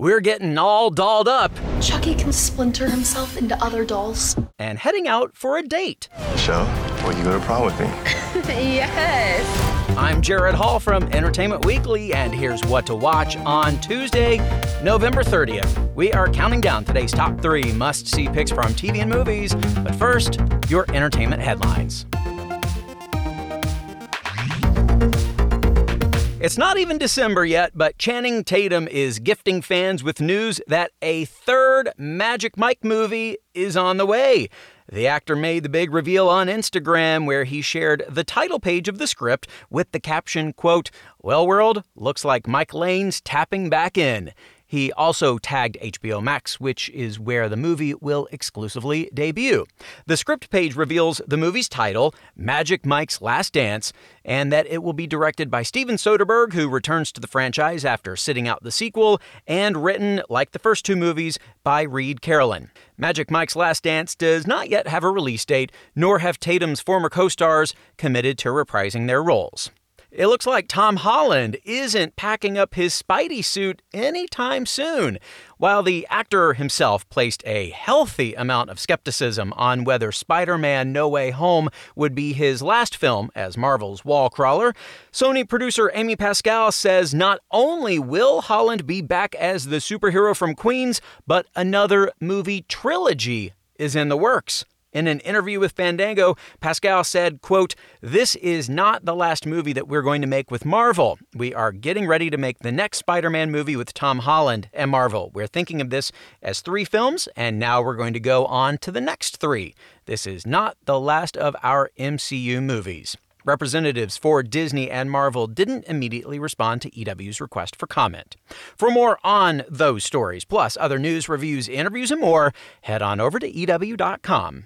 We're getting all dolled up Chucky can splinter himself into other dolls. and heading out for a date. So, will you go to prom with me? yes. I'm Jared Hall from Entertainment Weekly, and here's what to watch on Tuesday, November 30th. We are counting down today's top three must see picks from TV and movies, but first, your entertainment headlines. It's not even December yet, but Channing Tatum is gifting fans with news that a third Magic Mike movie is on the way. The actor made the big reveal on Instagram where he shared the title page of the script with the caption, quote, Well world, looks like Mike Lane's tapping back in. He also tagged HBO Max, which is where the movie will exclusively debut. The script page reveals the movie's title, Magic Mike's Last Dance, and that it will be directed by Steven Soderbergh, who returns to the franchise after sitting out the sequel, and written, like the first two movies, by Reid Carolin. Magic Mike's Last Dance does not yet have a release date, nor have Tatum's former co stars committed to reprising their roles. It looks like Tom Holland isn't packing up his Spidey suit anytime soon. While the actor himself placed a healthy amount of skepticism on whether Spider Man No Way Home would be his last film as Marvel's wall crawler, Sony producer Amy Pascal says not only will Holland be back as the superhero from Queens, but another movie trilogy is in the works. In an interview with Fandango, Pascal said, quote, This is not the last movie that we're going to make with Marvel. We are getting ready to make the next Spider-Man movie with Tom Holland and Marvel. We're thinking of this as three films, and now we're going to go on to the next three. This is not the last of our MCU movies. Representatives for Disney and Marvel didn't immediately respond to EW's request for comment. For more on those stories, plus other news, reviews, interviews, and more, head on over to EW.com.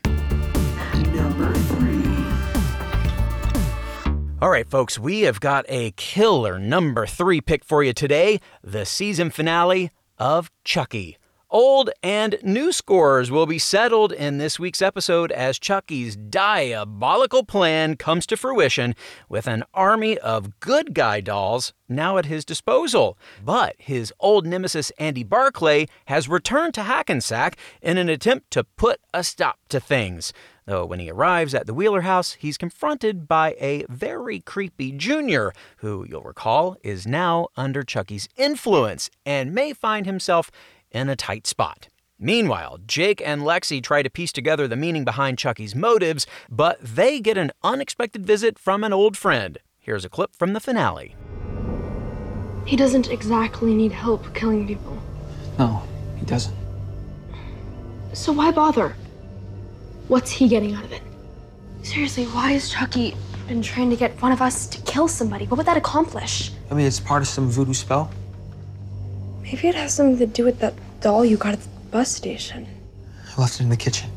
All right, folks, we have got a killer number three pick for you today the season finale of Chucky. Old and new scores will be settled in this week's episode as Chucky's diabolical plan comes to fruition with an army of good guy dolls now at his disposal. But his old nemesis Andy Barclay has returned to Hackensack in an attempt to put a stop to things. Though when he arrives at the Wheeler house, he's confronted by a very creepy Junior, who you'll recall is now under Chucky's influence and may find himself in a tight spot. Meanwhile, Jake and Lexi try to piece together the meaning behind Chucky's motives, but they get an unexpected visit from an old friend. Here's a clip from the finale. He doesn't exactly need help killing people. No, he doesn't. So why bother? What's he getting out of it? Seriously, why has Chucky been trying to get one of us to kill somebody? What would that accomplish? I mean, it's part of some voodoo spell. Maybe it has something to do with that doll you got at the bus station. I left it in the kitchen.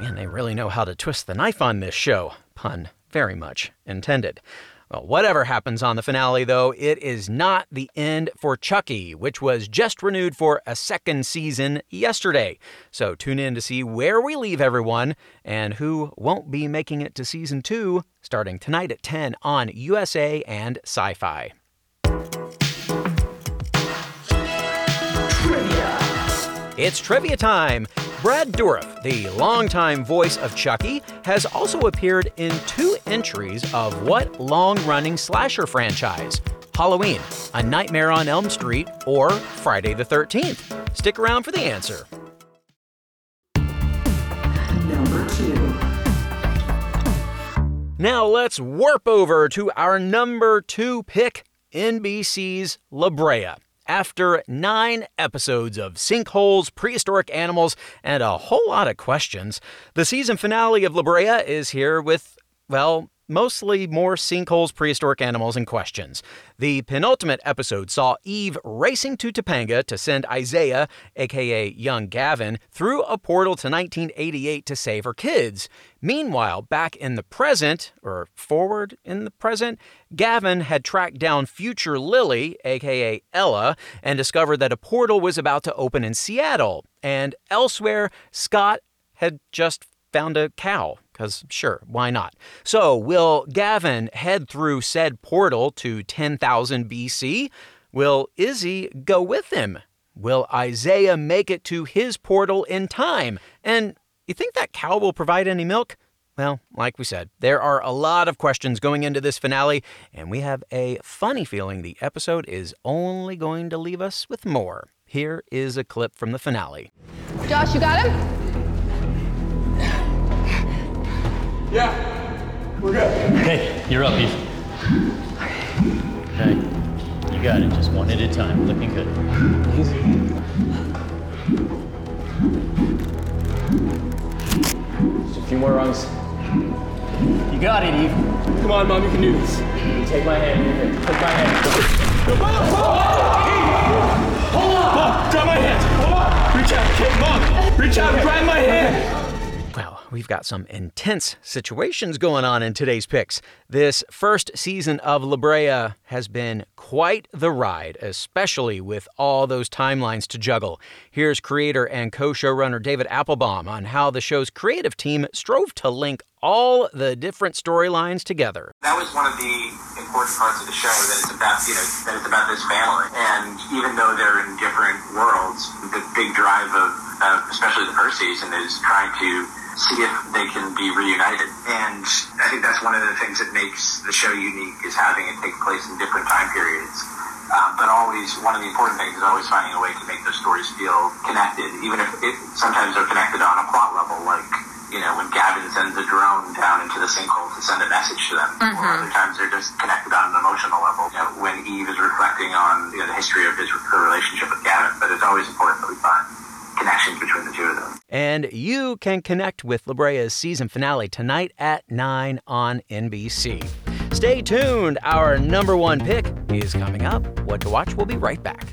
Man, they really know how to twist the knife on this show. Pun very much intended. Well, whatever happens on the finale, though, it is not the end for Chucky, which was just renewed for a second season yesterday. So tune in to see where we leave everyone and who won't be making it to season two, starting tonight at 10 on USA and Syfy. It's trivia time! Brad Dourif, the longtime voice of Chucky, has also appeared in two entries of what long running slasher franchise? Halloween, A Nightmare on Elm Street, or Friday the 13th? Stick around for the answer. Number two. Now let's warp over to our number two pick NBC's La Brea. After nine episodes of sinkholes, prehistoric animals, and a whole lot of questions, the season finale of La Brea is here with, well, mostly more sinkholes, prehistoric animals, and questions. The penultimate episode saw Eve racing to Topanga to send Isaiah, aka young Gavin, through a portal to 1988 to save her kids. Meanwhile, back in the present, or forward in the present, Gavin had tracked down future Lily, aka Ella, and discovered that a portal was about to open in Seattle. And elsewhere, Scott had just found a cow, because sure, why not? So, will Gavin head through said portal to 10,000 BC? Will Izzy go with him? Will Isaiah make it to his portal in time? And you think that cow will provide any milk? Well, like we said, there are a lot of questions going into this finale, and we have a funny feeling the episode is only going to leave us with more. Here is a clip from the finale. Josh, you got him? Hey, you're up, Eve. Okay, you got it. Just one at a time. Looking good. Easy. Just a few more rungs. You got it, Eve. Come on, Mom, you can do this. You take my hand. You're good. Take my hand. Hold Mom, grab my hand. Hold on. Reach out, kid. Mom, reach out grab my hand. We've got some intense situations going on in today's picks. This first season of La Brea has been quite the ride, especially with all those timelines to juggle. Here's creator and co showrunner David Appelbaum on how the show's creative team strove to link all the different storylines together. That was one of the important parts of the show that it's about, you know, that it's about this family. And even though they're in different worlds, the big drive of, especially the first season, is trying to see if they can be reunited. And I think that's one of the things that makes the show unique is having it take place in different time periods. Um, but always, one of the important things is always finding a way to make those stories feel connected, even if it, sometimes they're connected on a plot level, like you know, when Gavin sends a drone down into the sinkhole to send a message to them. Or other times they're just connected on an emotional level. You know, when Eve is reflecting on you know, the history of his her relationship with Gavin. But it's always important that we find connections between the two of them. And you can connect with La Brea's season finale tonight at 9 on NBC. Stay tuned. Our number one pick is coming up. What to watch? We'll be right back.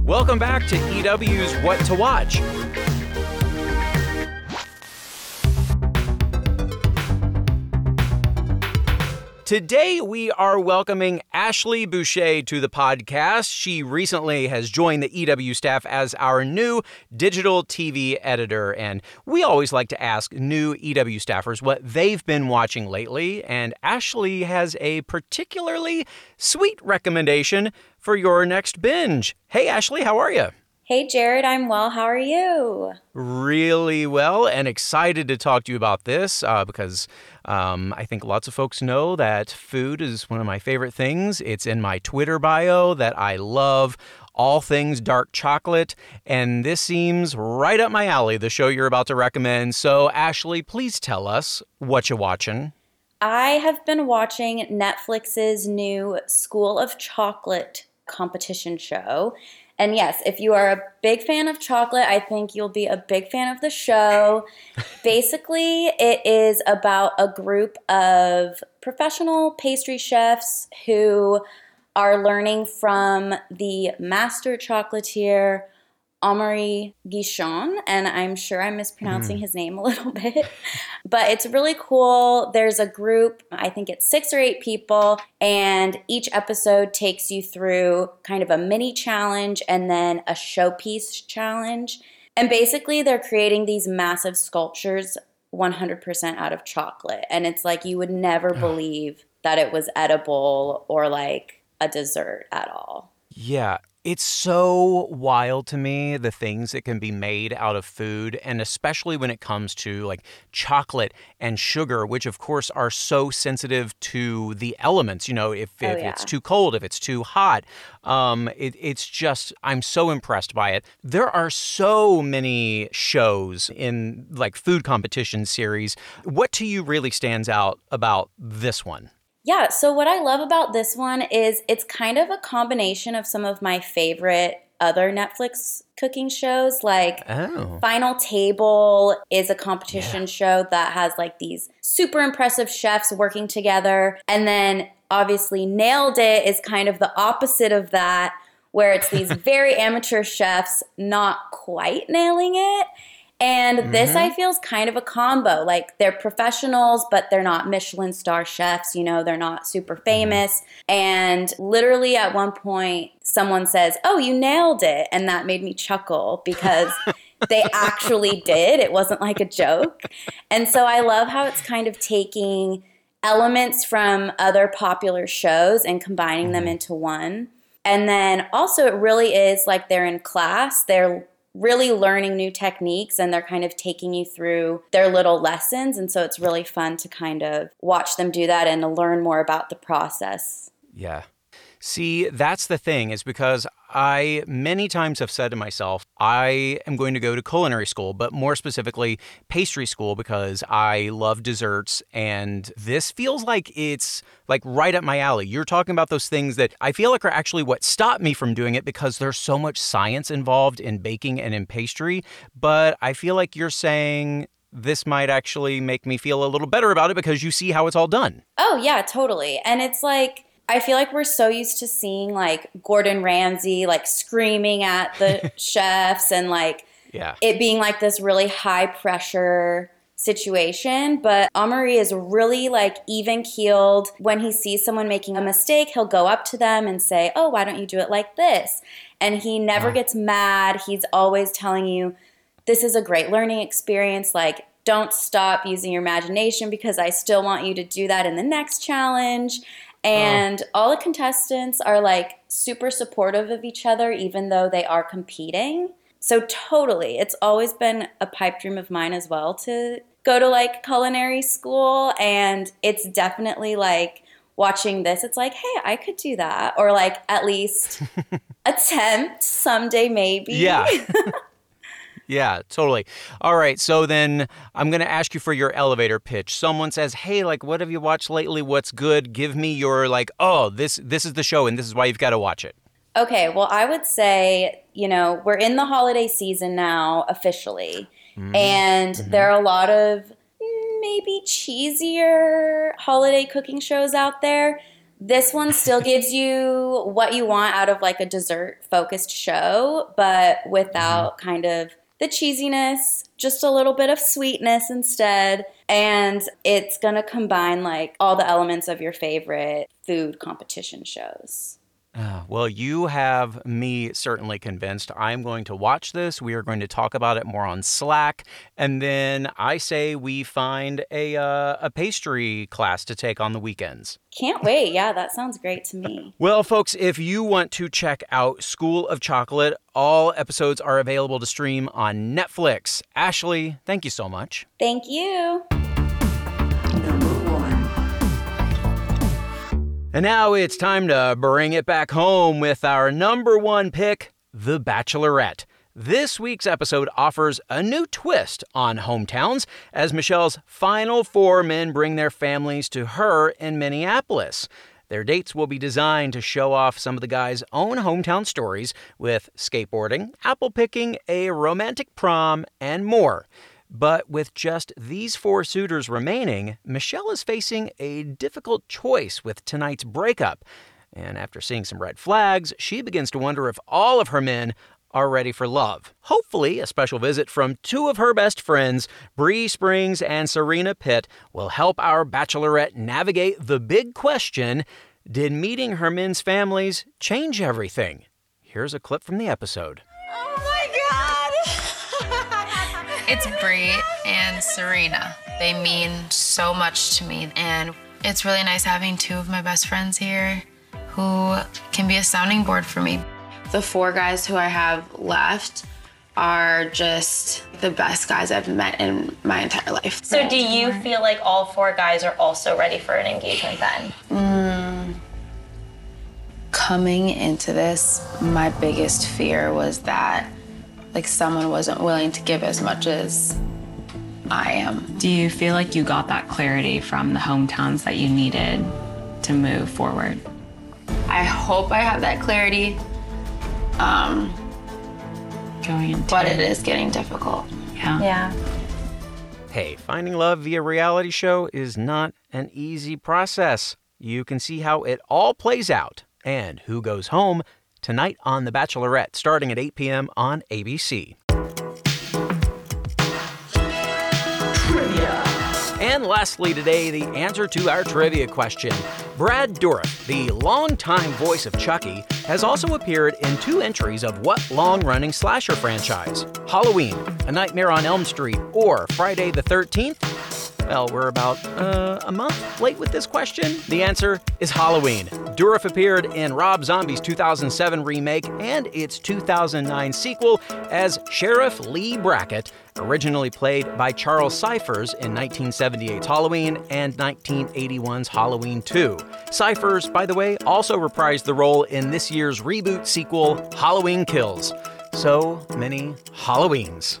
Welcome back to EW's What to Watch. Today, we are welcoming Ashley Boucher to the podcast. She recently has joined the EW staff as our new digital TV editor. And we always like to ask new EW staffers what they've been watching lately. And Ashley has a particularly sweet recommendation for your next binge. Hey, Ashley, how are you? Hey, Jared, I'm well. How are you? really well and excited to talk to you about this uh, because um, I think lots of folks know that food is one of my favorite things. It's in my Twitter bio that I love all things dark chocolate, and this seems right up my alley, the show you're about to recommend. So, Ashley, please tell us what you're watching. I have been watching Netflix's new School of Chocolate competition show. And yes, if you are a big fan of chocolate, I think you'll be a big fan of the show. Basically, it is about a group of professional pastry chefs who are learning from the master chocolatier Amaury Guichon, and I'm sure I'm mispronouncing mm. his name a little bit. but it's really cool. There's a group, I think it's six or eight people, and each episode takes you through kind of a mini challenge and then a showpiece challenge. And basically, they're creating these massive sculptures 100% out of chocolate. And it's like you would never believe that it was edible or like a dessert at all. Yeah, It's so wild to me the things that can be made out of food, and especially when it comes to like chocolate and sugar, which of course are so sensitive to the elements. You know, if, Oh, if yeah. it's too cold, if it's too hot, um, it, it's just I'm so impressed by it. There are so many shows in like food competition series. What to you really stands out about this one? Yeah, so what I love about this one is it's kind of a combination of some of my favorite other Netflix cooking shows. Like Oh. Final Table is a competition show that has like these super impressive chefs working together. And then obviously Nailed It is kind of the opposite of that, where it's these very amateur chefs not quite nailing it. And this Mhm. I feel is kind of a combo. Like they're professionals, but they're not Michelin star chefs, you know, they're not super famous. And literally at one point, someone says, Oh, you nailed it. And that made me chuckle because they actually did. It wasn't like a joke. And so I love how it's kind of taking elements from other popular shows and combining them into one. And then also, it really is like they're in class. They're really learning new techniques and they're kind of taking you through their little lessons. And so it's really fun to kind of watch them do that and to learn more about the process. Yeah. See, that's the thing, is because I many times have said to myself, I am going to go to culinary school, but more specifically, pastry school, because I love desserts. And this feels like it's like right up my alley. You're talking about those things that I feel like are actually what stopped me from doing it because there's so much science involved in baking and in pastry. But I feel like you're saying this might actually make me feel a little better about it because you see how it's all done. Oh, yeah, totally. And it's like, I feel like we're so used to seeing like Gordon Ramsay like screaming at the chefs and like Yeah. it being like this really high pressure situation. But Amaury is really like even keeled. When he sees someone making a mistake, he'll go up to them and say, Oh, why don't you do it like this? And he never Wow. gets mad. He's always telling you, This is a great learning experience. Like, don't stop using your imagination because I still want you to do that in the next challenge. And all the contestants are like super supportive of each other, even though they are competing. So, totally, it's always been a pipe dream of mine as well to go to like culinary school. And it's definitely like watching this, it's like, hey, I could do that. Or like at least attempt someday, maybe. Yeah. Yeah, totally. All right, so then I'm going to ask you for your elevator pitch. Someone says, "Hey, like what have you watched lately? What's good? Give me your like, oh, this this is the show and this is why you've got to watch it." Okay, well, I would say, you know, we're in the holiday season now officially, Mhm. and Mhm. there are a lot of maybe cheesier holiday cooking shows out there. This one still gives you what you want out of like a dessert focused show, but without kind of the cheesiness, just a little bit of sweetness instead. And it's gonna combine like all the elements of your favorite food competition shows. Ah, well, you have me certainly convinced. I'm going to watch this. We are going to talk about it more on Slack, and then I say we find a uh, a pastry class to take on the weekends. Can't wait. Yeah, that sounds great to me. Well, folks, if you want to check out School of Chocolate, all episodes are available to stream on Netflix. Ashley, thank you so much. Thank you. And now it's time to bring it back home with our number one pick, The Bachelorette. This week's episode offers a new twist on hometowns as Michelle's final four men bring their families to her in Minneapolis. Their dates will be designed to show off some of the guys' own hometown stories with skateboarding, apple picking, a romantic prom, and more. But with just these four suitors remaining, Michelle is facing a difficult choice with tonight's breakup. And after seeing some red flags, she begins to wonder if all of her men are ready for love. Hopefully, a special visit from two of her best friends, Bri Springs and Serena Pitt, will help our bachelorette navigate the big question Did meeting her men's families change everything? Here's a clip from the episode. Oh. It's Bri and Serena. They mean so much to me, and it's really nice having two of my best friends here who can be a sounding board for me. The four guys who I have left are just the best guys I've met in my entire life. So, do you feel like all four guys are also ready for an engagement then? Mm, coming into this, my biggest fear was that like someone wasn't willing to give as much as I am. Do you feel like you got that clarity from the hometowns that you needed to move forward? I hope I have that clarity. Um, Going into but it is getting difficult. Yeah. Yeah. Hey, finding love via reality show is not an easy process. You can see how it all plays out and who goes home tonight on The Bachelorette, starting at 8 p.m. on ABC. Trivia. And lastly, today, the answer to our trivia question. Brad Dourif, the longtime voice of Chucky, has also appeared in two entries of what long running slasher franchise? Halloween, A Nightmare on Elm Street, or Friday the 13th? Well, we're about uh, a month late with this question. The answer is Halloween. Dourif appeared in Rob Zombie's 2007 remake and its 2009 sequel as Sheriff Lee Brackett, originally played by Charles Cyphers in 1978's Halloween and 1981's Halloween 2. Cyphers, by the way, also reprised the role in this year's reboot sequel, Halloween Kills. So many Halloweens.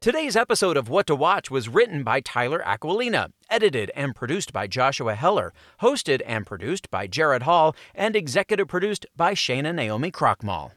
Today's episode of What to Watch was written by Tyler Aquilina, edited and produced by Joshua Heller, hosted and produced by Jared Hall, and executive produced by Shana Naomi Krochmal.